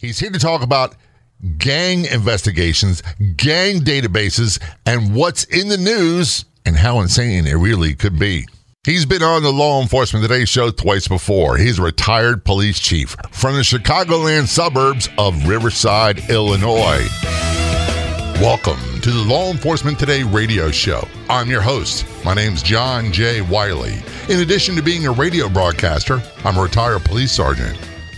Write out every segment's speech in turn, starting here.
He's here to talk about gang investigations, gang databases, and what's in the news and how insane it really could be. He's been on the Law Enforcement Today show twice before. He's a retired police chief from the Chicagoland suburbs of Riverside, Illinois. Welcome to the Law Enforcement Today radio show. I'm your host. My name's John J. Wiley. In addition to being a radio broadcaster, I'm a retired police sergeant.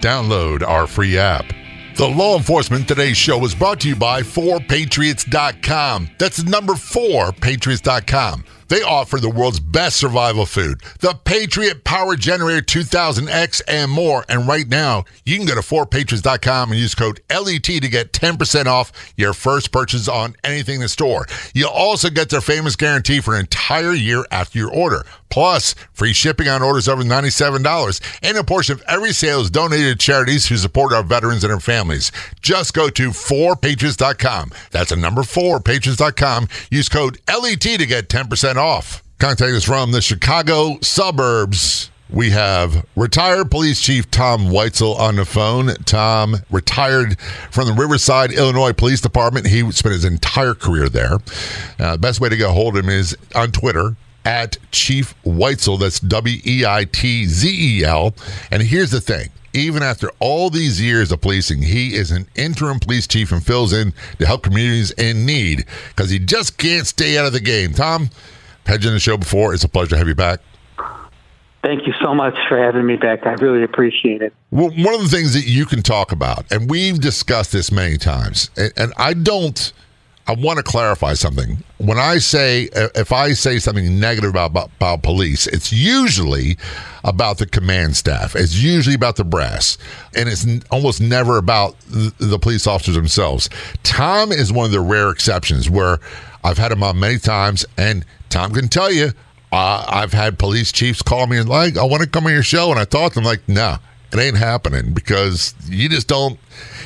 download our free app. The Law Enforcement Today show is brought to you by 4patriots.com. That's number 4 patriots.com. They offer the world's best survival food, the Patriot Power Generator 2000X, and more. And right now, you can go to 4patriots.com and use code LET to get 10% off your first purchase on anything in the store. You'll also get their famous guarantee for an entire year after your order. Plus, free shipping on orders over $97. And a portion of every sale is donated to charities who support our veterans and their families. Just go to 4patriots.com. That's a number 4, patriots.com. Use code LET to get 10% off. Contact us from the Chicago suburbs. We have retired police chief Tom Weitzel on the phone. Tom retired from the Riverside, Illinois Police Department. He spent his entire career there. Uh, the best way to get a hold of him is on Twitter at Chief Weitzel. That's W E I T Z E L. And here's the thing. Even after all these years of policing, he is an interim police chief and fills in to help communities in need because he just can't stay out of the game. Tom, had you on the show before. It's a pleasure to have you back. Thank you so much for having me back. I really appreciate it. Well, one of the things that you can talk about, and we've discussed this many times, and, and I don't. I want to clarify something. When I say, if I say something negative about, about, about, police, it's usually about the command staff. It's usually about the brass. And it's almost never about the, the police officers themselves. Tom is one of the rare exceptions where I've had him on many times, and Tom can tell you, uh, I've had police chiefs call me and like, I want to come on your show. And I thought to them, like, no, nah, it ain't happening because you just don't,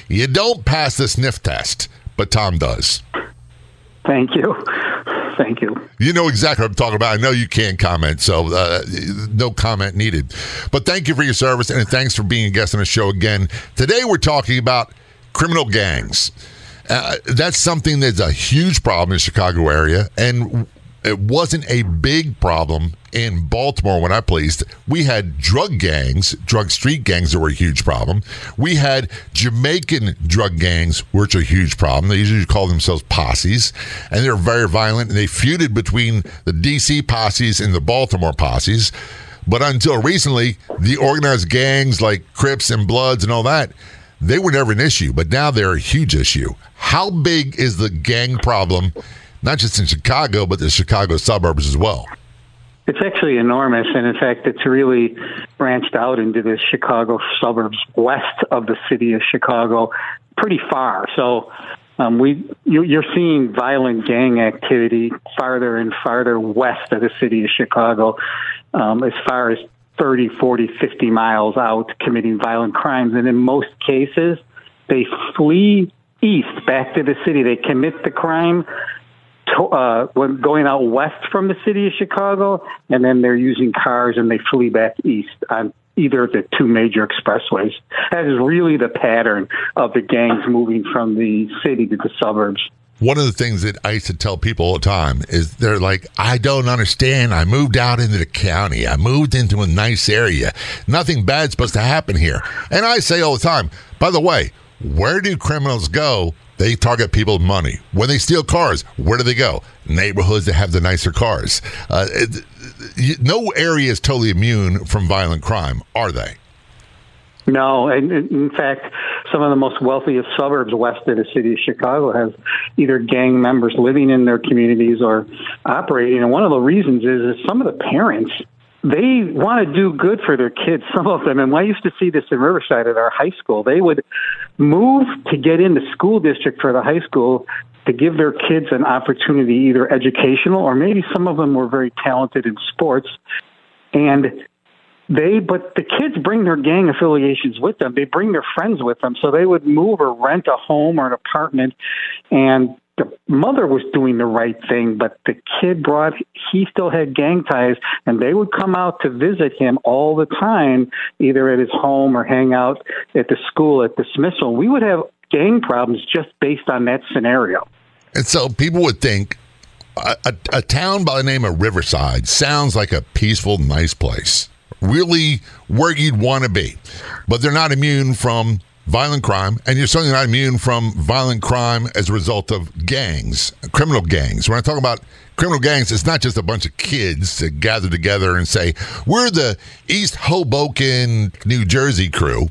you don't pass the sniff test. But Tom does. Thank you. Thank you. You know exactly what I'm talking about. I know you can't comment, so uh, no comment needed. But thank you for your service and thanks for being a guest on the show again. Today we're talking about criminal gangs. Uh, that's something that's a huge problem in the Chicago area, and it wasn't a big problem in Baltimore when I policed. We had drug gangs, drug street gangs that were a huge problem. We had Jamaican drug gangs, which are a huge problem. They usually call themselves posses, and they're very violent, and they feuded between the DC posses and the Baltimore posses. But until recently, the organized gangs like Crips and Bloods and all that, they were never an issue, but now they're a huge issue. How big is the gang problem? Not just in Chicago, but the Chicago suburbs as well. It's actually enormous, and in fact, it's really branched out into the Chicago suburbs west of the city of Chicago, pretty far. So um, we you're seeing violent gang activity farther and farther west of the city of Chicago, um, as far as 30, 40, 50 miles out, committing violent crimes, and in most cases, they flee east back to the city. They commit the crime uh, when going out west from the city of Chicago, and then they're using cars and they flee back east on either of the two major expressways. That is really the pattern of the gangs moving from the city to the suburbs. One of the things that I used to tell people all the time is they're like, I don't understand. I moved out into the county. I moved into a nice area. Nothing bad's supposed to happen here. And I say all the time, by the way, where do criminals go they target people with money. When they steal cars, where do they go? Neighborhoods that have the nicer cars. Uh, it, no area is totally immune from violent crime, are they? No, and in fact, some of the most wealthiest suburbs west of the city of Chicago have either gang members living in their communities or operating. And one of the reasons is, is some of the parents they want to do good for their kids, some of them. And I used to see this in Riverside at our high school. They would move to get in the school district for the high school to give their kids an opportunity, either educational or maybe some of them were very talented in sports. And they, but the kids bring their gang affiliations with them. They bring their friends with them. So they would move or rent a home or an apartment and the mother was doing the right thing, but the kid brought, he still had gang ties, and they would come out to visit him all the time, either at his home or hang out at the school at dismissal. We would have gang problems just based on that scenario. And so people would think a, a, a town by the name of Riverside sounds like a peaceful, nice place, really where you'd want to be, but they're not immune from violent crime, and you're certainly not immune from violent crime as a result of gangs, criminal gangs. When I talk about criminal gangs, it's not just a bunch of kids that gather together and say, we're the East Hoboken, New Jersey crew,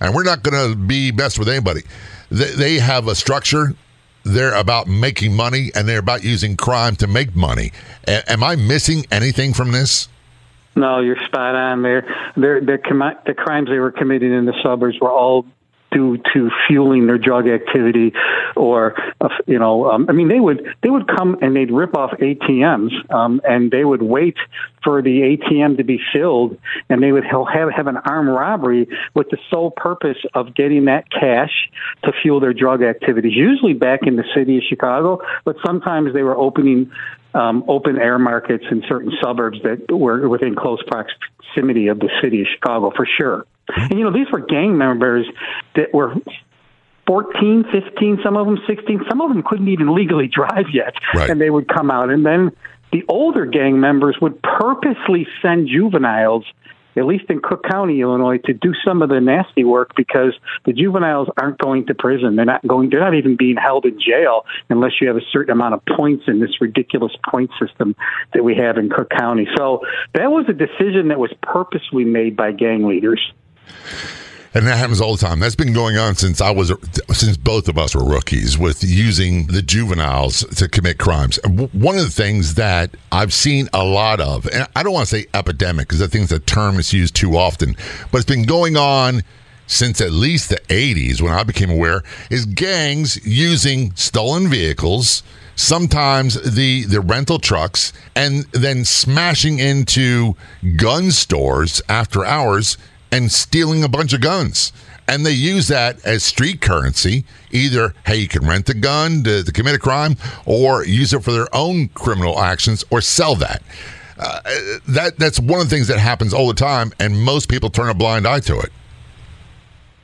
and we're not going to be best with anybody. They, have a structure. They're about making money, and they're about using crime to make money. A- am I missing anything from this? No, you're spot on there. The crimes they were committing in the suburbs were all due to fueling their drug activity or uh, you know um, i mean they would they would come and they'd rip off atms um, and they would wait for the atm to be filled and they would have have an armed robbery with the sole purpose of getting that cash to fuel their drug activities usually back in the city of chicago but sometimes they were opening um, open air markets in certain suburbs that were within close proximity of the city of Chicago for sure. And you know, these were gang members that were 14, 15, some of them 16, some of them couldn't even legally drive yet. Right. And they would come out. And then the older gang members would purposely send juveniles at least in Cook County, Illinois, to do some of the nasty work because the juveniles aren't going to prison. They're not going. They're not even being held in jail unless you have a certain amount of points in this ridiculous point system that we have in Cook County. So that was a decision that was purposely made by gang leaders and that happens all the time. That's been going on since I was since both of us were rookies with using the juveniles to commit crimes. One of the things that I've seen a lot of, and I don't want to say epidemic because I think it's a term that's used too often, but it's been going on since at least the 80s when I became aware is gangs using stolen vehicles sometimes the the rental trucks and then smashing into gun stores after hours and stealing a bunch of guns. And they use that as street currency. Either, hey, you can rent the gun to, to commit a crime, or use it for their own criminal actions, or sell that. Uh, that that's one of the things that happens all the time, and most people turn a blind eye to it.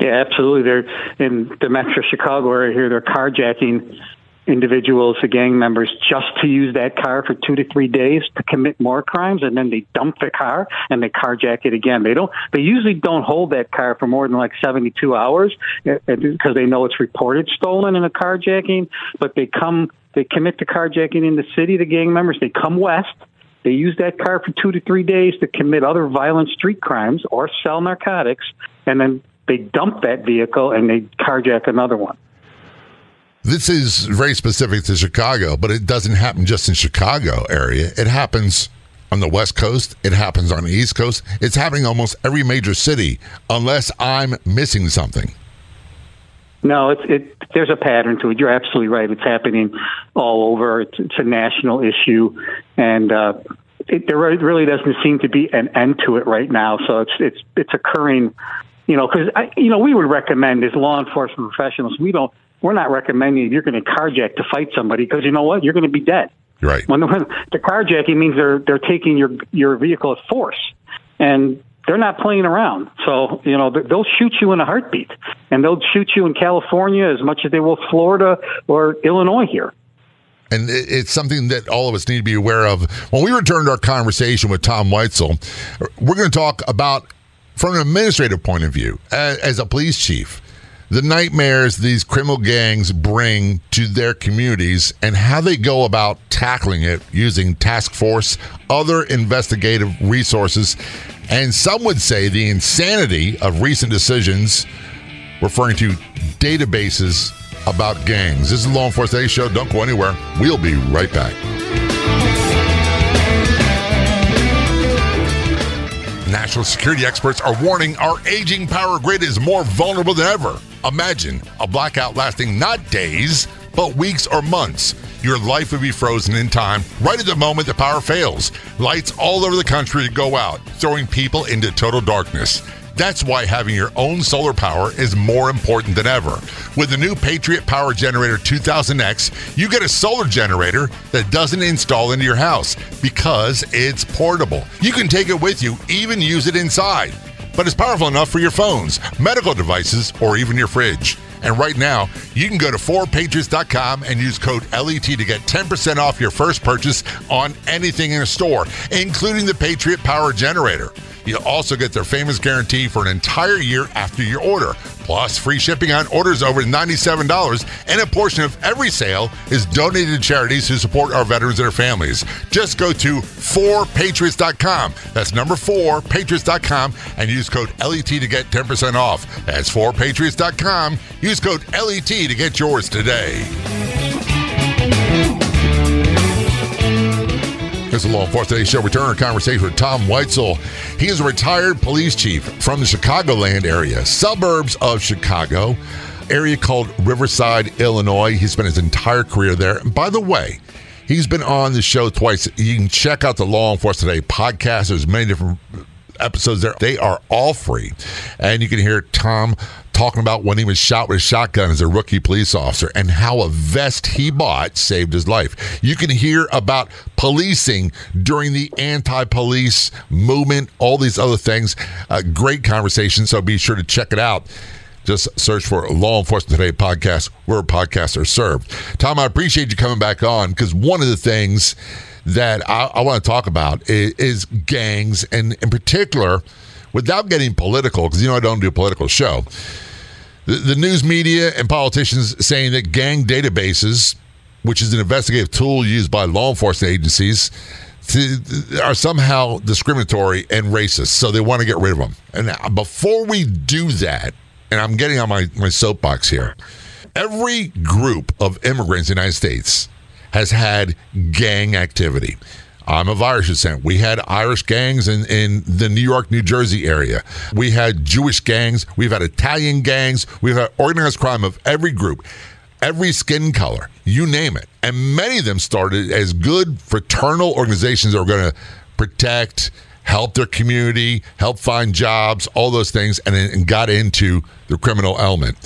Yeah, absolutely. They're in the Metro Chicago area here. They're carjacking individuals, the gang members, just to use that car for two to three days to commit more crimes, and then they dump the car and they carjack it again. They don't. They usually don't hold that car for more than like seventy-two hours because eh, eh, they know it's reported stolen in a carjacking. But they come, they commit the carjacking in the city. The gang members they come west. They use that car for two to three days to commit other violent street crimes or sell narcotics, and then they dump that vehicle and they carjack another one. This is very specific to Chicago, but it doesn't happen just in Chicago area. It happens on the West Coast. It happens on the East Coast. It's happening almost every major city, unless I'm missing something. No, it. There's a pattern to it. You're absolutely right. It's happening all over. It's, it's a national issue, and uh, it, there really doesn't seem to be an end to it right now. So it's it's it's occurring. You know, because you know we would recommend as law enforcement professionals, we don't we're not recommending you're going to carjack to fight somebody because you know what? You're going to be dead. Right. When the, when the carjacking means they're they're taking your your vehicle at force, and they're not playing around. So you know they'll shoot you in a heartbeat, and they'll shoot you in California as much as they will Florida or Illinois here. And it's something that all of us need to be aware of. When we return to our conversation with Tom Weitzel, we're going to talk about, from an administrative point of view, as a police chief, the nightmares these criminal gangs bring to their communities and how they go about tackling it using task force, other investigative resources, and some would say the insanity of recent decisions referring to databases about gangs. This is Law Enforcement Show. Don't go anywhere. We'll be right back. National security experts are warning our aging power grid is more vulnerable than ever. Imagine a blackout lasting not days, but weeks or months. Your life would be frozen in time right at the moment the power fails. Lights all over the country go out, throwing people into total darkness. That's why having your own solar power is more important than ever. With the new Patriot Power Generator 2000X, you get a solar generator that doesn't install into your house because it's portable. You can take it with you, even use it inside. But it's powerful enough for your phones, medical devices, or even your fridge. And right now, you can go to 4patriots.com and use code LET to get 10% off your first purchase on anything in a store, including the Patriot Power Generator. You'll also get their famous guarantee for an entire year after your order, plus free shipping on orders over $97, and a portion of every sale is donated to charities who support our veterans and their families. Just go to 4patriots.com. That's number 4patriots.com and use code LET to get 10% off. That's 4patriots.com. Use code LET to get yours today. Here's the Law Enforcement Today Show. Return conversation with Tom Weitzel. He is a retired police chief from the Chicagoland area, suburbs of Chicago, area called Riverside, Illinois. He spent his entire career there. And by the way, he's been on the show twice. You can check out the Law Enforcement Today podcast. There's many different episodes there. They are all free. And you can hear Tom talking about when he was shot with a shotgun as a rookie police officer and how a vest he bought saved his life. You can hear about policing during the anti police movement, all these other things. Uh, great conversation. So be sure to check it out. Just search for Law Enforcement Today podcast where podcasts are served. Tom, I appreciate you coming back on because one of the things that I, I want to talk about is, is gangs and in particular, without getting political, because you know I don't do a political show. The, the news media and politicians saying that gang databases, which is an investigative tool used by law enforcement agencies, to, are somehow discriminatory and racist. So they want to get rid of them. And before we do that, and I'm getting on my, my soapbox here, every group of immigrants in the United States has had gang activity. I'm of Irish descent. We had Irish gangs in, in the New York, New Jersey area. We had Jewish gangs. We've had Italian gangs. We've had organized crime of every group, every skin color, you name it. And many of them started as good fraternal organizations that were going to protect, help their community, help find jobs, all those things, and, and got into the criminal element.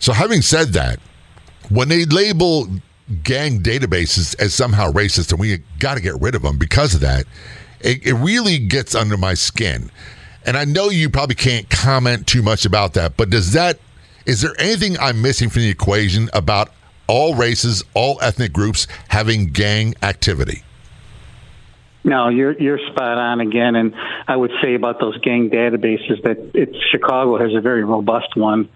So, having said that, when they label gang databases as somehow racist and we got to get rid of them because of that, it, it, really gets under my skin. And I know you probably can't comment too much about that, but does that, is there anything I'm missing from the equation about all races, all ethnic groups having gang activity? No, you're you're spot on again, and I would say about those gang databases that Chicago has a very robust one,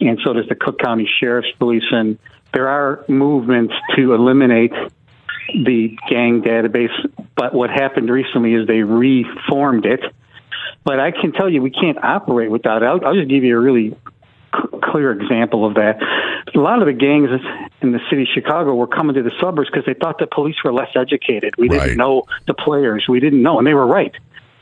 and so does the Cook County Sheriff's Police, and there are movements to eliminate the gang database, but what happened recently is they reformed it. But I can tell you, we can't operate without it. I'll, I'll just give you a really c- clear example of that. A lot of the gangs in the city of Chicago were coming to the suburbs because they thought the police were less educated. We right. didn't know the players. We didn't know, and they were right.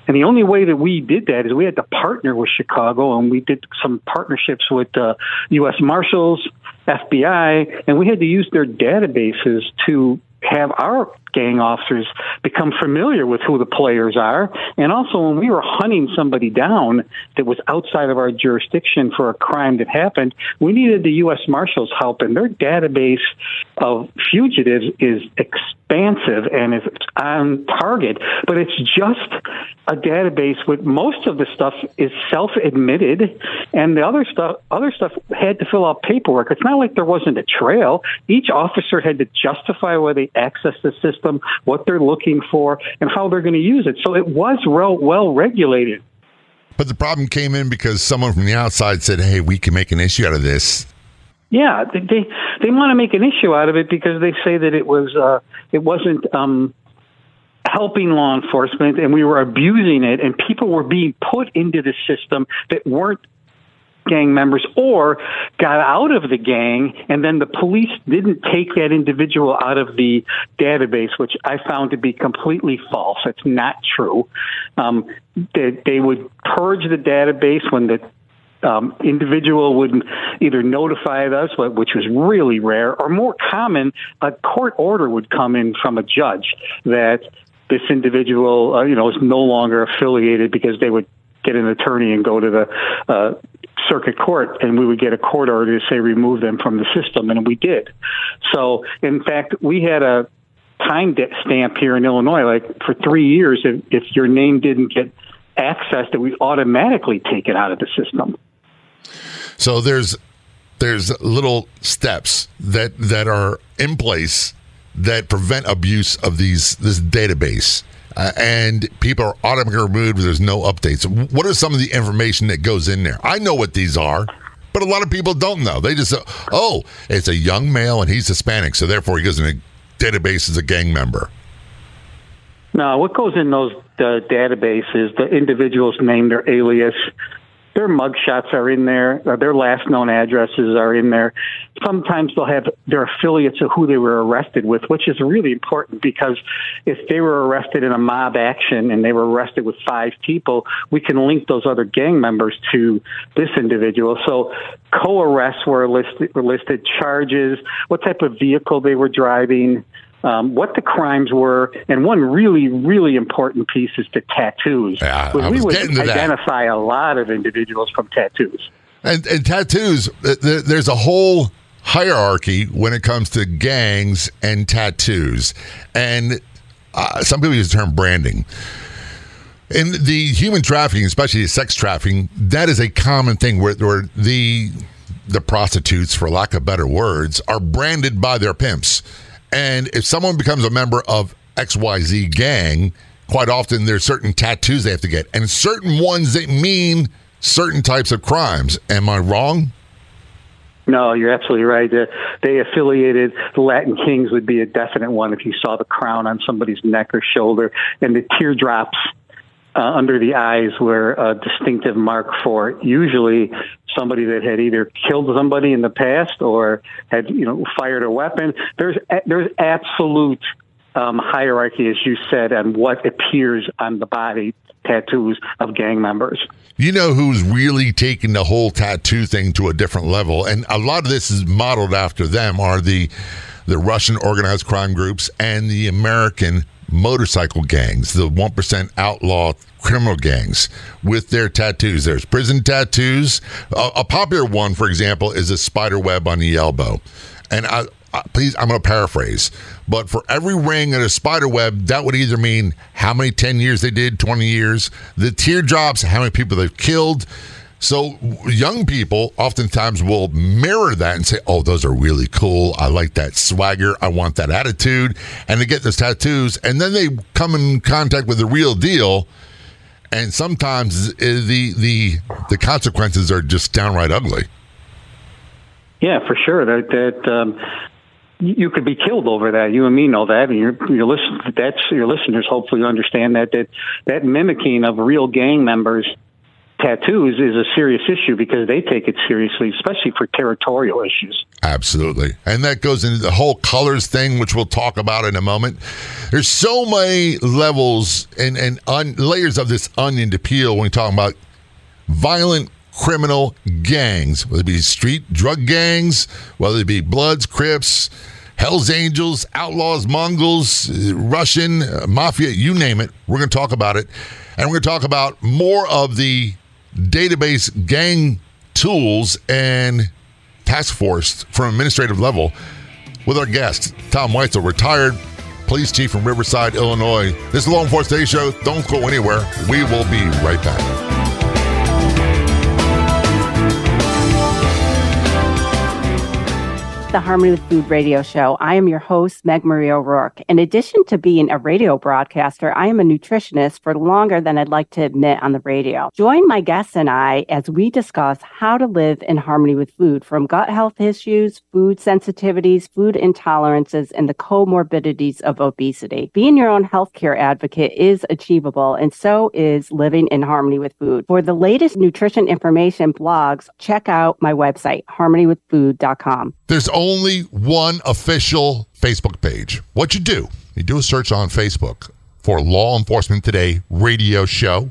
And the only way that we did that is we had to partner with Chicago, and we did some partnerships with uh, U.S. Marshals, FBI, and we had to use their databases to have our gang officers become familiar with who the players are. And also, when we were hunting somebody down that was outside of our jurisdiction for a crime that happened, we needed the U.S. Marshals' help, and their database of fugitives is expansive and it's on target. But it's just a database with most of the stuff is self-admitted, and the other stuff, other stuff had to fill out paperwork. It's not like there wasn't a trail. Each officer had to justify why they accessed the system system, what they're looking for, and how they're going to use it. So it was well, well regulated. But the problem came in because someone from the outside said, "Hey, we can make an issue out of this." Yeah, they they, they want to make an issue out of it because they say that it was uh, it wasn't um, helping law enforcement and we were abusing it, and people were being put into the system that weren't gang members or got out of the gang and then the police didn't take that individual out of the database, which I found to be completely false. It's not true. Um, they, they would purge the database when the um, individual would either notify us, which was really rare, or more common, a court order would come in from a judge that this individual, uh, you know, is no longer affiliated because they would get an attorney and go to the uh, circuit court, and we would get a court order to say remove them from the system, and we did. So, in fact, we had a time stamp here in Illinois, like for three years, if, if your name didn't get access, that we automatically take it out of the system. So there's there's little steps that that are in place that prevent abuse of these this database. Uh, and people are automatically removed. There's no updates. What are some of the information that goes in there? I know what these are, but a lot of people don't know. They just, oh, it's a young male and he's Hispanic, so therefore he goes in a database as a gang member. No, what goes in those uh, databases, the individual's name, their alias, their mugshots are in there, uh, their last known addresses are in there. Sometimes they'll have their affiliates of who they were arrested with, which is really important because if they were arrested in a mob action and they were arrested with five people, we can link those other gang members to this individual. So co-arrests were listed, were listed charges, what type of vehicle they were driving, um, what the crimes were, and one really, really important piece is the tattoos. Yeah, we would identify that. a lot of individuals from tattoos. And, and tattoos, there's a whole hierarchy when it comes to gangs and tattoos. And uh, some people use the term branding. In the human trafficking, especially sex trafficking, that is a common thing where, where the the prostitutes, for lack of better words, are branded by their pimps. And if someone becomes a member of XYZ gang, quite often there's certain tattoos they have to get, and certain ones that mean certain types of crimes. Am I wrong? No, you're absolutely right. Uh, they affiliated the Latin Kings would be a definite one if you saw the crown on somebody's neck or shoulder, and the teardrops uh, under the eyes were a distinctive mark for usually somebody that had either killed somebody in the past or had you know fired a weapon. There's there's absolute um, hierarchy, as you said, on what appears on the body tattoos of gang members. You know who's really taking the whole tattoo thing to a different level, and a lot of this is modeled after them. Are the the Russian organized crime groups and the American motorcycle gangs, the 1% outlaw criminal gangs with their tattoos. There's prison tattoos. A, a popular one, for example, is a spider web on the elbow. And I, I please, I'm going to paraphrase, but for every ring and a spider web, that would either mean how many 10 years they did, 20 years, the teardrops, how many people they've killed so young people oftentimes will mirror that and say, "Oh, those are really cool. I like that swagger. I want that attitude." And they get those tattoos, and then they come in contact with the real deal, and sometimes the the the consequences are just downright ugly. Yeah, for sure. That that. Um, you could be killed over that. You and me know that, and your your listen, that's your listeners hopefully understand that that that mimicking of real gang members tattoos is a serious issue because they take it seriously, especially for territorial issues. Absolutely. And that goes into the whole colors thing, which we'll talk about in a moment. There's so many levels and, and un- layers of this onion to peel when we talk about violent criminal gangs, whether it be street drug gangs, whether it be Bloods, Crips, Hells Angels, Outlaws, Mongols, Russian, uh, Mafia, you name it. We're going to talk about it. And we're going to talk about more of the database gang tools and task force from administrative level with our guest, Tom Weitzel, retired police chief from Riverside, Illinois. This is the Law Enforcement Today Show. Don't go anywhere. We will be right back. The Harmony with Food radio show. I am your host, Meg Marie O'Rourke. In addition to being a radio broadcaster, I am a nutritionist for longer than I'd like to admit on the radio. Join my guests and I as we discuss how to live in harmony with food from gut health issues, food sensitivities, food intolerances, and the comorbidities of obesity. Being your own healthcare advocate is achievable, and so is living in harmony with food. For the latest nutrition information blogs, check out my website, harmonywithfood.com. There's only one official Facebook page. What you do, you do a search on Facebook for Law Enforcement Today radio show.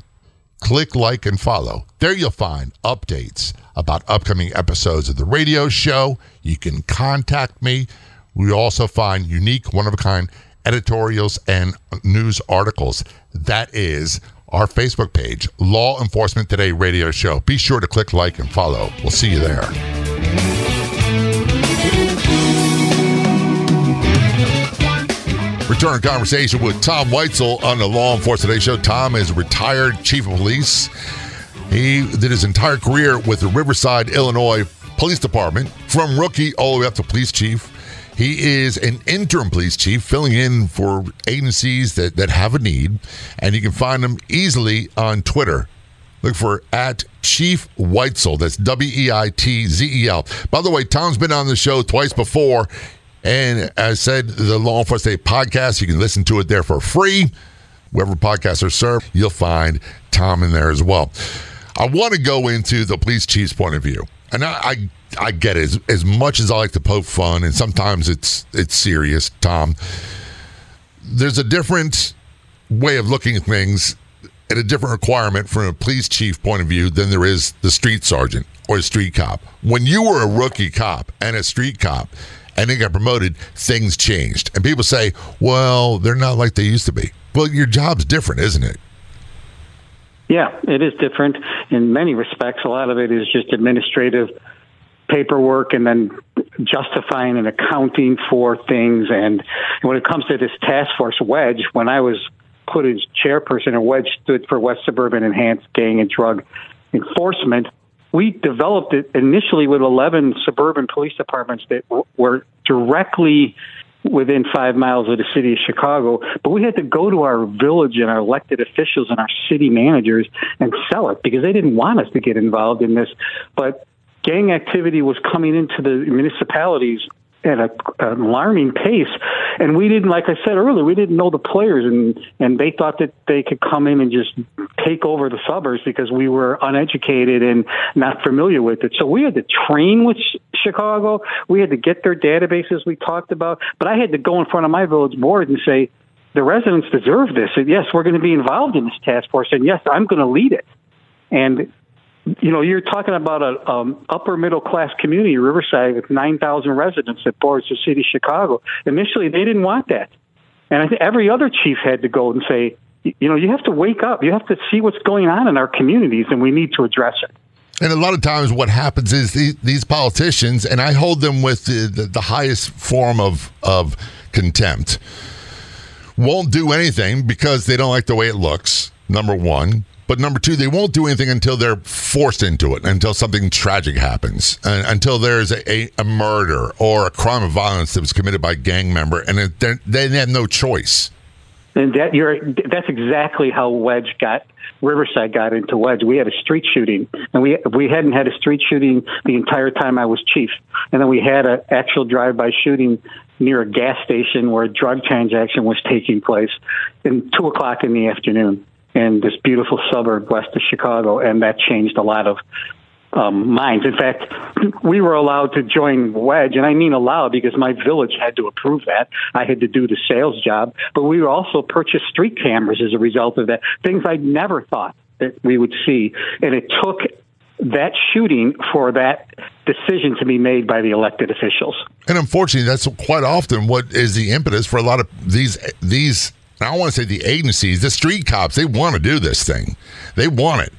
click like and follow. There you'll find updates about upcoming episodes of the radio show. You can contact me. We also find unique, one of a kind editorials and news articles. That is our Facebook page, Law Enforcement Today Radio Show. Be sure to click like and follow. We'll see you there. Return conversation with Tom Weitzel on the Law Enforcement Today Show. Tom is a retired chief of police. He did his entire career with the Riverside, Illinois Police Department, from rookie all the way up to police chief. He is an interim police chief filling in for agencies that, that have a need, and you can find him easily on Twitter. Look for at Chief Weitzel. That's W E I T Z E L. By the way, Tom's been on the show twice before, and as I said, the Law Enforcement podcast, you can listen to it there for free. Wherever podcasts are served, you'll find Tom in there as well. I want to go into the police chief's point of view, and I, I I get it. As, as, much as I like to poke fun, and sometimes it's it's serious, Tom. There's a different way of looking at things and a different requirement from a police chief point of view than there is the street sergeant or the street cop. When you were a rookie cop and a street cop and then got promoted, things changed. And people say, well, they're not like they used to be. Well, your job's different, isn't it? Yeah, it is different in many respects. A lot of it is just administrative paperwork and then justifying and accounting for things. And when it comes to this task force wedge, when I was put as chairperson, and wedge stood for West Suburban Enhanced Gang and Drug Enforcement. We developed it initially with 11 suburban police departments that were directly within five miles of the city of Chicago, but we had to go to our village and our elected officials and our city managers and sell it because they didn't want us to get involved in this. But gang activity was coming into the municipalities at a, an alarming pace. And we didn't, like I said earlier, we didn't know the players, and and they thought that they could come in and just take over the suburbs because we were uneducated and not familiar with it. So we had to train with Chicago. We had to get their databases we talked about. But I had to go in front of my village board and say, the residents deserve this. And yes, we're going to be involved in this task force, and yes, I'm going to lead it. And you know, you're talking about a um, upper middle class community, Riverside, with 9,000 residents that borders the city of Chicago. Initially, they didn't want that, and I think every other chief had to go and say, you know, you have to wake up. You have to see what's going on in our communities, and we need to address it. And a lot of times, what happens is these, these politicians, and I hold them with the, the, the highest form of of contempt, won't do anything because they don't like the way it looks. Number one. But number two, they won't do anything until they're forced into it, until something tragic happens, uh, until there's a, a, a, murder or a crime of violence that was committed by a gang member, and it, they have no choice. And that you're that's exactly how Wedge got Riverside got into Wedge. We had a street shooting, and we we hadn't had a street shooting the entire time I was chief, and then we had an actual drive-by shooting near a gas station where a drug transaction was taking place, in two o'clock in the afternoon in this beautiful suburb west of Chicago, and that changed a lot of um, minds. In fact, we were allowed to join Wedge, and I mean allowed because my village had to approve that. I had to do the sales job, but we also purchased street cameras as a result of that. Things I never thought that we would see, and it took that shooting for that decision to be made by the elected officials. And unfortunately, that's quite often what is the impetus for a lot of these these I don't want to say the agencies, the street cops, they want to do this thing. They want it.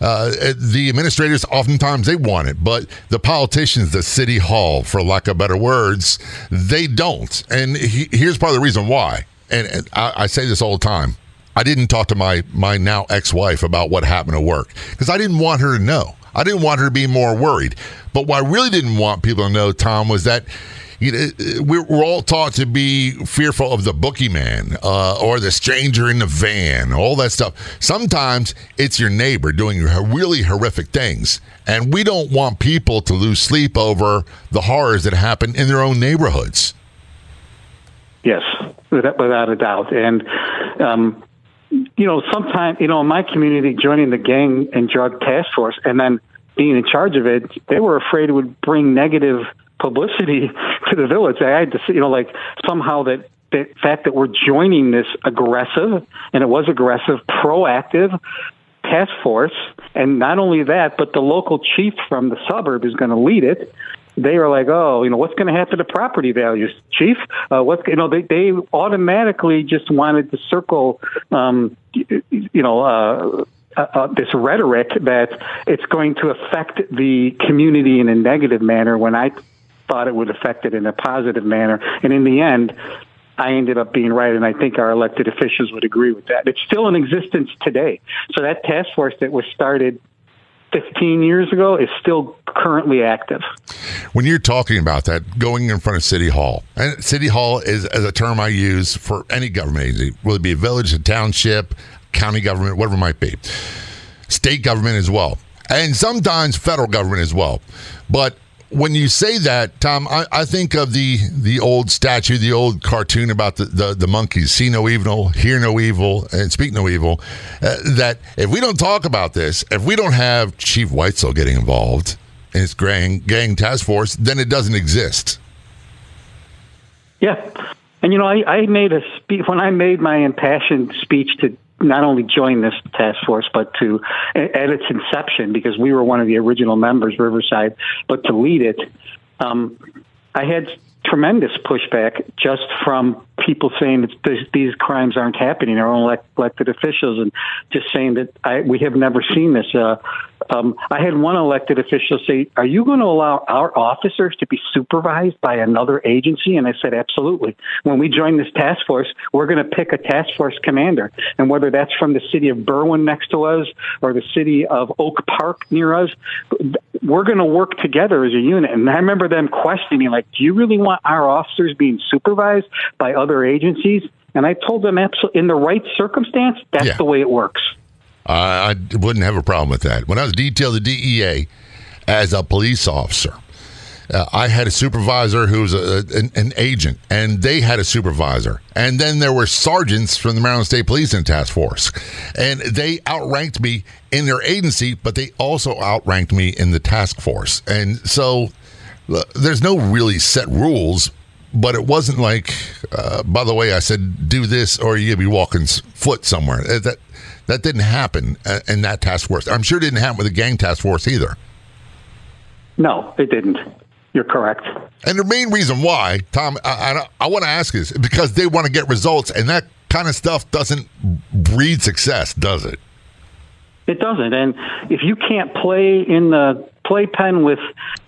Uh, the administrators, oftentimes, they want it, but the politicians, the city hall, for lack of better words, they don't. And he, here's part of the reason why. And, and I, I say this all the time. I didn't talk to my my now ex-wife about what happened at work because I didn't want her to know. I didn't want her to be more worried. But what I really didn't want people to know, Tom, was that you know, we're, all taught to be fearful of the boogeyman uh, or the stranger in the van, all that stuff. Sometimes it's your neighbor doing really horrific things, and we don't want people to lose sleep over the horrors that happen in their own neighborhoods. Yes, without a doubt, and. Um, you know, sometimes, you know, in my community, joining the gang and drug task force and then being in charge of it, they were afraid it would bring negative publicity to the village. I had to, you know, like somehow that the fact that we're joining this aggressive, and it was aggressive, proactive task force, and not only that, but the local chief from the suburb is going to lead it they are like, oh, you know, what's going to happen to property values, chief? Uh, what's you know, they they automatically just wanted to circle, um, you, you know. Uh, uh, uh, this rhetoric that it's going to affect the community in a negative manner when I thought it would affect it in a positive manner. And in the end, I ended up being right, and I think our elected officials would agree with that. It's still in existence today. So that task force that was started 15 years ago is still currently active. When you're talking about that, going in front of City Hall, and City Hall is, is a term I use for any government agency, whether it be a village, a township, county government, whatever it might be, state government as well, and sometimes federal government as well. But when you say that, Tom, I, I, think of the the old statue, the old cartoon about the, the, the monkeys see no evil, hear no evil, and speak no evil. Uh, that if we don't talk about this, if we don't have Chief Weitzel getting involved in his gang, gang task force, then it doesn't exist. Yeah. And, you know, I, I made a speech when I made my impassioned speech to not only join this task force, but to at its inception, because we were one of the original members, Riverside, but to lead it. Um, I had tremendous pushback just from people saying that these crimes aren't happening, our own elected officials, and just saying that I, we have never seen this. Uh, um, I had one elected official say, Are you going to allow our officers to be supervised by another agency? And I said, Absolutely. When we join this task force, we're going to pick a task force commander. And whether that's from the city of Berwyn next to us or the city of Oak Park near us, we're going to work together as a unit. And I remember them questioning, like, Do you really want our officers being supervised by other agencies? And I told them, absolutely, in the right circumstance, that's yeah. the way it works. I wouldn't have a problem with that. When I was detailed to DEA as a police officer, uh, I had a supervisor who was a, an, an, agent, and they had a supervisor. And then there were sergeants from the Maryland State Police and Task Force. And they outranked me in their agency, but they also outranked me in the task force. And so uh, there's no really set rules, but it wasn't like, uh, by the way, I said, do this or you'll be walking foot somewhere. Uh, that, that didn't happen uh, in that task force. I'm sure it didn't happen with the gang task force either. No, it didn't. You're correct. And the main reason why, Tom, I, I, I want to ask is because they want to get results, and that kind of stuff doesn't breed success, does it? It doesn't. And if you can't play in the playpen with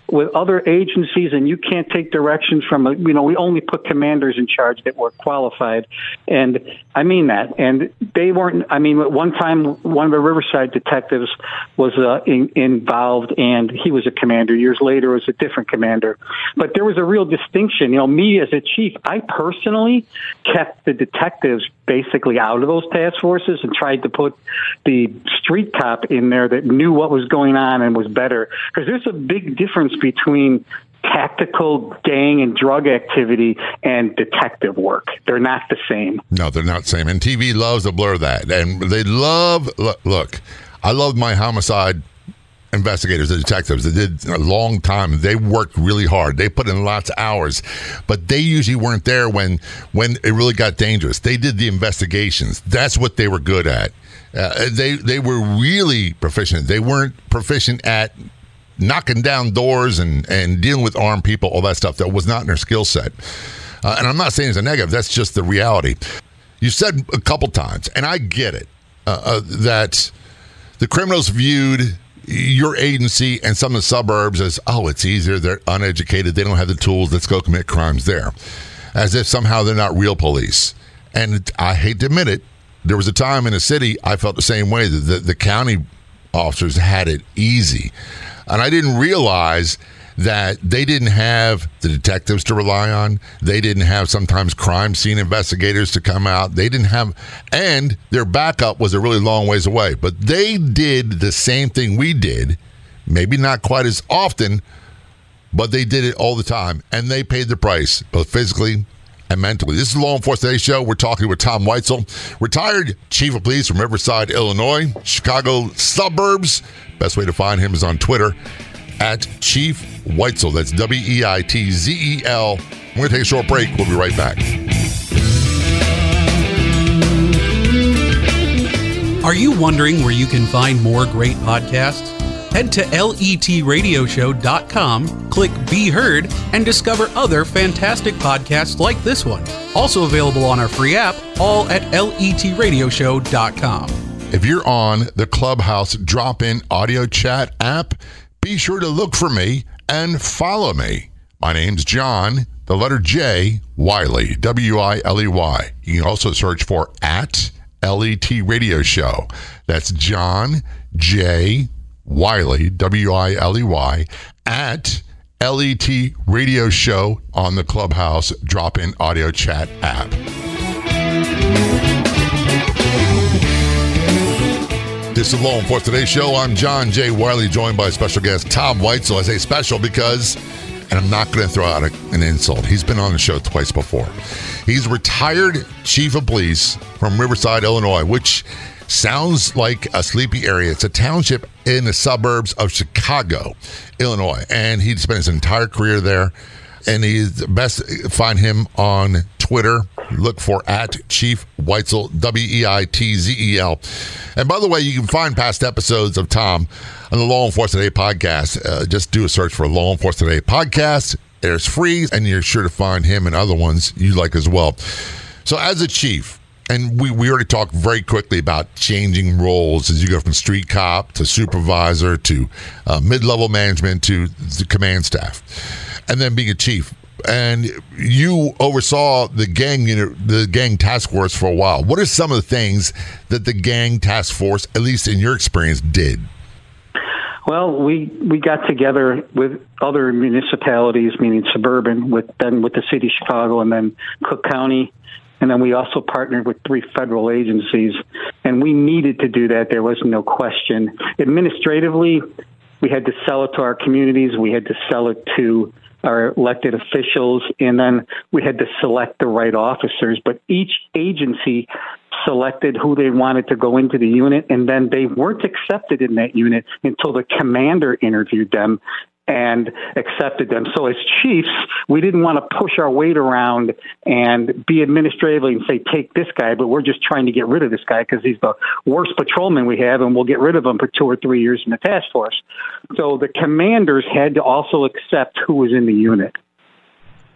with other agencies and you can't take directions from you know we only put commanders in charge that were qualified. And i mean that. And they weren't i mean one time one of the riverside detectives was uh, in, involved and he was a commander years later was a different commander. But there was a real distinction. You know me as a chief i personally kept the detectives basically out of those task forces and tried to put the street cop in there that knew what was going on and was better because there's a big difference between tactical gang and drug activity and detective work. They're not the same. No, they're not the same. And TV loves to blur that. And they love, look, I love my homicide investigators, the detectives. They did a long time. They worked really hard. They put in lots of hours, but they usually weren't there when when it really got dangerous. They did the investigations. That's what they were good at. Uh, they they were really proficient. They weren't proficient at knocking down doors and, and dealing with armed people, all that stuff that was not in their skill set. Uh, and I'm not saying it's a negative, that's just the reality. You said a couple times, and I get it, uh, uh, that the criminals viewed your agency and some of the suburbs as, oh, it's easier. They're uneducated. They don't have the tools. Let's go commit crimes there. As if somehow they're not real police. And I hate to admit it, there was a time in the city I felt the same way that the, the county officers had it easy. And I didn't realize that they didn't have the detectives to rely on. They didn't have sometimes crime scene investigators to come out. They didn't have, and their backup was a really long ways away. But they did the same thing we did, maybe not quite as often, but they did it all the time. And they paid the price, both physically and mentally. This is Law Enforcement Today Show. We're talking with Tom Weitzel, retired chief of police from Riverside, Illinois, Chicago suburbs. Best way to find him is on Twitter at Chief Weitzel. That's W E I T Z E L. We're going to take a short break. We'll be right back. Are you wondering where you can find more great podcasts? Head to letradioshow.com, click Be Heard, and discover other fantastic podcasts like this one. Also available on our free app, all at letradioshow.com. If you're on the Clubhouse drop in audio chat app, be sure to look for me and follow me. My name's John, the letter J, Wiley, W I L E Y. You can also search for at LET Radio Show. That's John J. Wiley, W I L E Y, at LET Radio Show on the Clubhouse drop in audio chat app. This is Law Enforcement Today Show. I'm John J. Wiley, joined by special guest Tom Weitzel. I say special because, and I'm not going to throw out a, an insult. He's been on the show twice before. He's retired chief of police from Riverside, Illinois, which sounds like a sleepy area. It's a township in the suburbs of Chicago, Illinois, and he spent his entire career there. And he's best find him on Twitter. Look for at Chief Weitzel, W E I T Z E L. And by the way, you can find past episodes of Tom on the Law Enforcement Today podcast. Uh, just do a search for Law Enforcement Today podcast. There's free, and you're sure to find him and other ones you like as well. So, as a chief, and we, we already talked very quickly about changing roles as you go from street cop to supervisor to uh, mid level management to the command staff, and then being a chief. And you oversaw the gang unit, the gang task force for a while. What are some of the things that the gang task force, at least in your experience, did? Well, we we got together with other municipalities, meaning suburban, with then with the city of Chicago and then Cook County and then we also partnered with three federal agencies, and we needed to do that. There was no question. Administratively, we had to sell it to our communities. We had to sell it to our elected officials, and then we had to select the right officers. But each agency selected who they wanted to go into the unit, and then they weren't accepted in that unit until the commander interviewed them and accepted them. So as chiefs, we didn't want to push our weight around and be administratively and say, take this guy, but we're just trying to get rid of this guy because he's the worst patrolman we have and we'll get rid of him for two or three years in the task force. So the commanders had to also accept who was in the unit.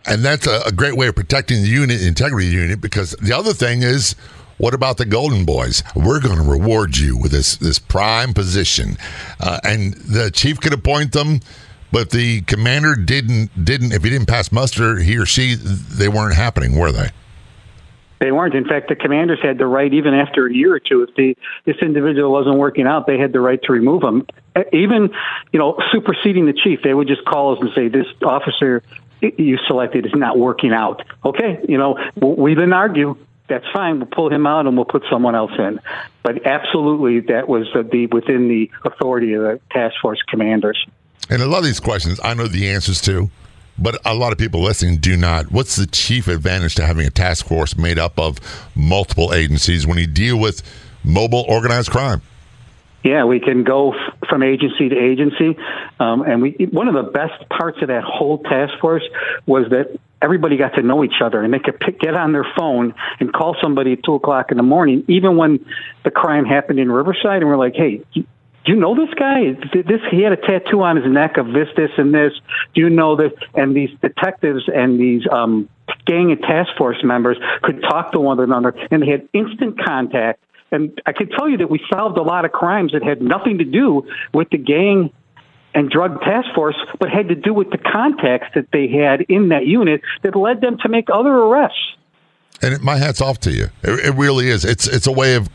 And that's a, great way of protecting the unit, integrity unit, because the other thing is, what about the Golden Boys? We're going to reward you with this this prime position, uh, and the chief could appoint them but the commander didn't didn't if he didn't pass muster, he or she they weren't happening, were they? They weren't. In fact, the commanders had the right, even after a year or two, if the this individual wasn't working out, they had the right to remove him. Even, you know, superseding the chief, they would just call us and say, "This officer you selected is not working out." Okay, you know, we didn't argue. That's fine. We'll pull him out and we'll put someone else in. But absolutely, that was the within the authority of the task force commanders. And a lot of these questions I know the answers to, but a lot of people listening do not. What's the chief advantage to having a task force made up of multiple agencies when you deal with mobile organized crime? Yeah, we can go f- from agency to agency, um, and we. One of the best parts of that whole task force was that everybody got to know each other, and they could pick, get on their phone and call somebody at two o'clock in the morning, even when the crime happened in Riverside, and we're like, "Hey, do you know this guy? This he had a tattoo on his neck of this, this, and this. Do you know this? And these detectives and these um, gang and task force members could talk to one another, and they had instant contact. And I can tell you that we solved a lot of crimes that had nothing to do with the gang and drug task force, but had to do with the contacts that they had in that unit that led them to make other arrests. And my hat's off to you. It, it really is. It's it's a way of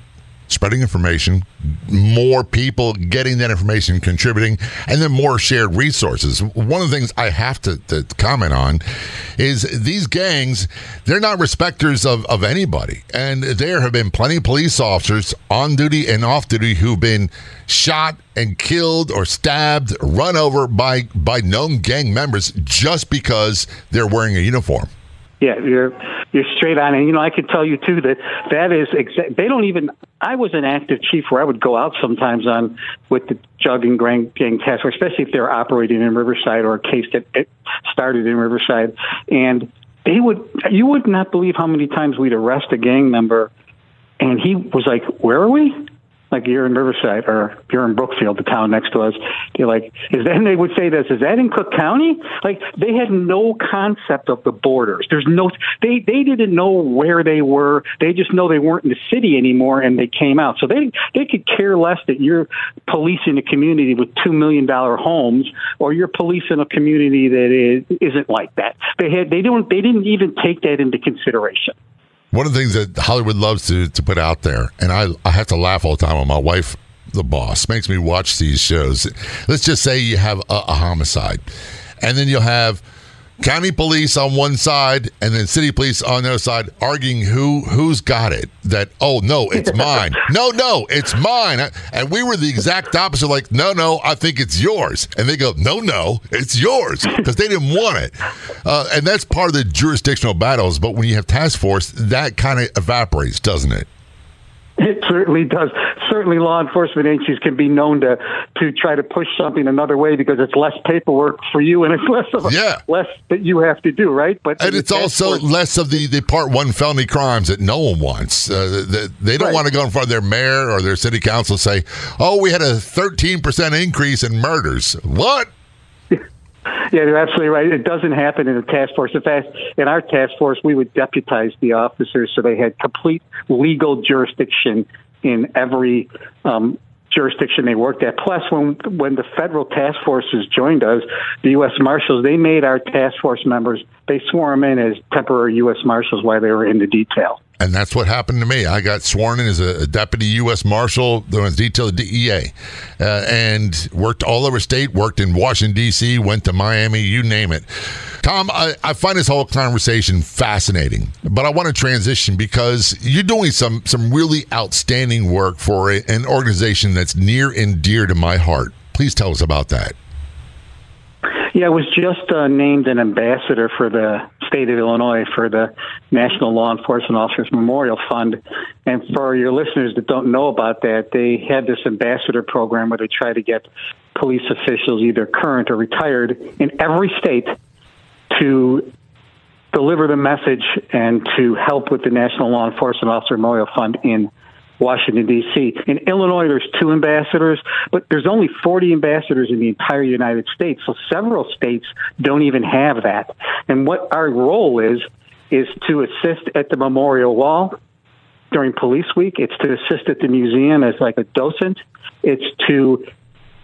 spreading information, more people getting that information, contributing, and then more shared resources. One of the things I have to, to comment on is these gangs, they're not respecters of, of anybody. And there have been plenty of police officers on duty and off duty who've been shot and killed or stabbed, run over by, by known gang members just because they're wearing a uniform. Yeah, you're you're straight on, and you know I could tell you too that that is exa- they don't even. I was an active chief where I would go out sometimes on with the drug and gang, gang task force, especially if they were operating in Riverside or a case that started in Riverside, and they would. You would not believe how many times we'd arrest a gang member, and he was like, "Where are we?" Like you're in Riverside or you're in Brookfield, the town next to us. They're like, is that, and they would say this, is that in Cook County? Like they had no concept of the borders. There's no, they, they didn't know where they were. They just know they weren't in the city anymore and they came out. So they, they could care less that you're policing a community with $2 million homes or you're policing a community that is, isn't like that. They had, they don't, they didn't even take that into consideration one of the things that Hollywood loves to, to put out there, and I, I have to laugh all the time when my wife, the boss, makes me watch these shows. Let's just say you have a, a homicide, and then you'll have county police on one side and then city police on the other side arguing who who's got it that oh no it's mine. No no it's mine. And we were the exact opposite like no no i think it's yours. And they go no no it's yours because they didn't want it. Uh, and that's part of the jurisdictional battles but when you have task force that kind of evaporates doesn't it it certainly does. Certainly, law enforcement agencies can be known to to try to push something another way because it's less paperwork for you and it's less of a, yeah. less that you have to do, right? But and it's also force, less of the, the part one felony crimes that no one wants. Uh, they, they don't right. want to go in front of their mayor or their city council and say, "Oh, we had a thirteen percent increase in murders." What? Yeah, you're absolutely right. It doesn't happen in a task force. In fact, in our task force, we would deputize the officers so they had complete legal jurisdiction in every um, jurisdiction they worked at. Plus, when when the federal task forces joined us, the U.S. Marshals, they made our task force members. They swore them in as temporary U.S. Marshals while they were in the detail. And that's what happened to me. I got sworn in as a, deputy U.S. Marshal, was detailed DEA, uh, and worked all over state. Worked in Washington D.C., went to Miami, you name it. Tom, I, I, find this whole conversation fascinating, but I want to transition because you're doing some some really outstanding work for a, an organization that's near and dear to my heart. Please tell us about that. Yeah, I was just uh, named an ambassador for the state of Illinois for the National Law Enforcement Officers Memorial Fund. And for your listeners that don't know about that, they have this ambassador program where they try to get police officials, either current or retired, in every state to deliver the message and to help with the National Law Enforcement Officer Memorial Fund in Washington, D.C. In Illinois, there's two ambassadors, but there's only 40 ambassadors in the entire United States. So several states don't even have that. And what our role is, is to assist at the memorial wall during police week. It's to assist at the museum as like a docent. It's to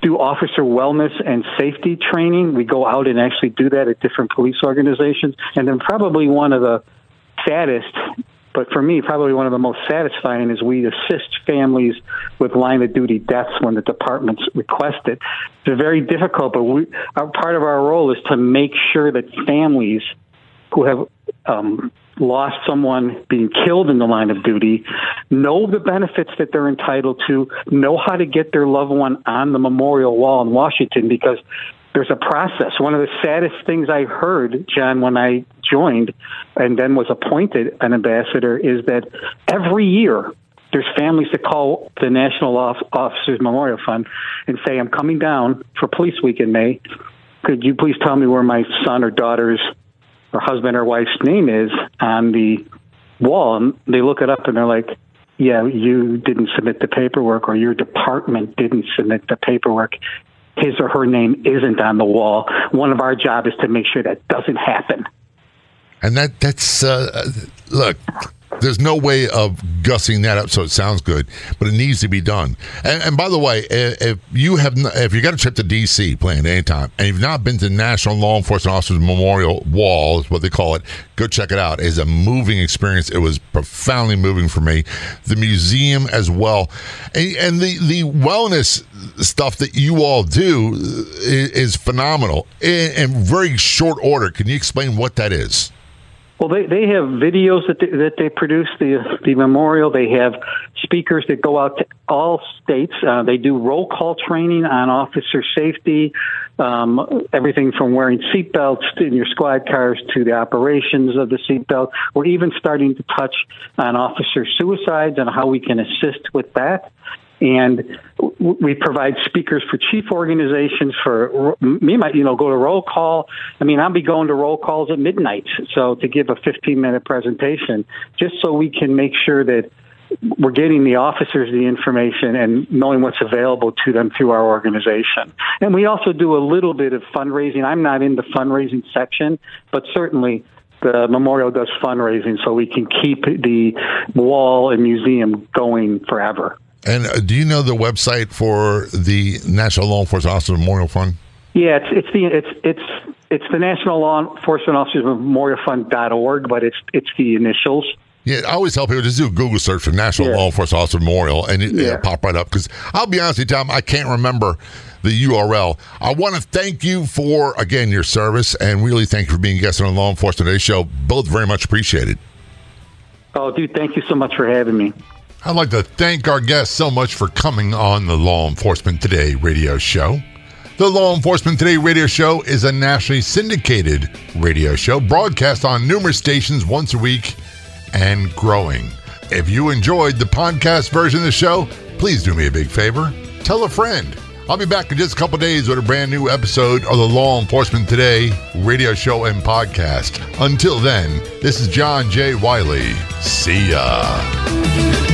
do officer wellness and safety training. We go out and actually do that at different police organizations. And then probably one of the saddest, but for me, probably one of the most satisfying is we assist families with line of duty deaths when the departments request it. It's very difficult, but we, our, part of our role is to make sure that families who have um, lost someone being killed in the line of duty know the benefits that they're entitled to, know how to get their loved one on the memorial wall in Washington because there's a process. One of the saddest things I heard, John, when I joined and then was appointed an ambassador is that every year there's families that call the National Officers Memorial Fund and say, I'm coming down for Police Week in May. Could you please tell me where my son or daughter's or husband or wife's name is on the wall? And they look it up and they're like, yeah, you didn't submit the paperwork or your department didn't submit the paperwork. His or her name isn't on the wall. One of our job is to make sure that doesn't happen. And that that's uh, look, there's no way of gussing that up so it sounds good, but it needs to be done. And, and by the way, if you have if you got a trip to DC planned anytime, and you've not been to National Law Enforcement Officers Memorial Wall, is what they call it, go check it out. It's a moving experience. It was profoundly moving for me. The museum as well, and, and the the wellness stuff that you all do uh, is, is phenomenal in, in very short order. Can you explain what that is? Well, they, they have videos that they, that they produce the the memorial. They have speakers that go out to all states. Uh, they do roll call training on officer safety, um, everything from wearing seatbelts in your squad cars to the operations of the seatbelt. We're even starting to touch on officer suicides and how we can assist with that and we provide speakers for chief organizations for me might you know go to roll call i mean i'll be going to roll calls at midnight so to give a 15 minute presentation just so we can make sure that we're getting the officers the information and knowing what's available to them through our organization. And we also do a little bit of fundraising. I'm not in the fundraising section, but certainly the memorial does fundraising so we can keep the wall and museum going forever. And uh, do you know the website for the National Law Enforcement Officer Memorial Fund? Yeah, it's it's the it's it's it's the National Law Enforcement Officers Memorial Fund dot org, but it's it's the initials. Yeah, I always tell people just do a Google search for National Yeah. Law Enforcement Officer Memorial, and it, Yeah. it'll pop right up. Because I'll be honest with you, Tom, I can't remember the URL. I want to thank you for again your service, and really thank you for being a guest on the Law Enforcement Today Show. Both very much appreciated. Oh, dude, thank you so much for having me. I'd like to thank our guests so much for coming on the Law Enforcement Today radio show. The Law Enforcement Today radio show is a nationally syndicated radio show broadcast on numerous stations once a week and growing. If you enjoyed the podcast version of the show, please do me a big favor. Tell a friend. I'll be back in just a couple days with a brand new episode of the Law Enforcement Today radio show and podcast. Until then, this is John J. Wiley. See ya.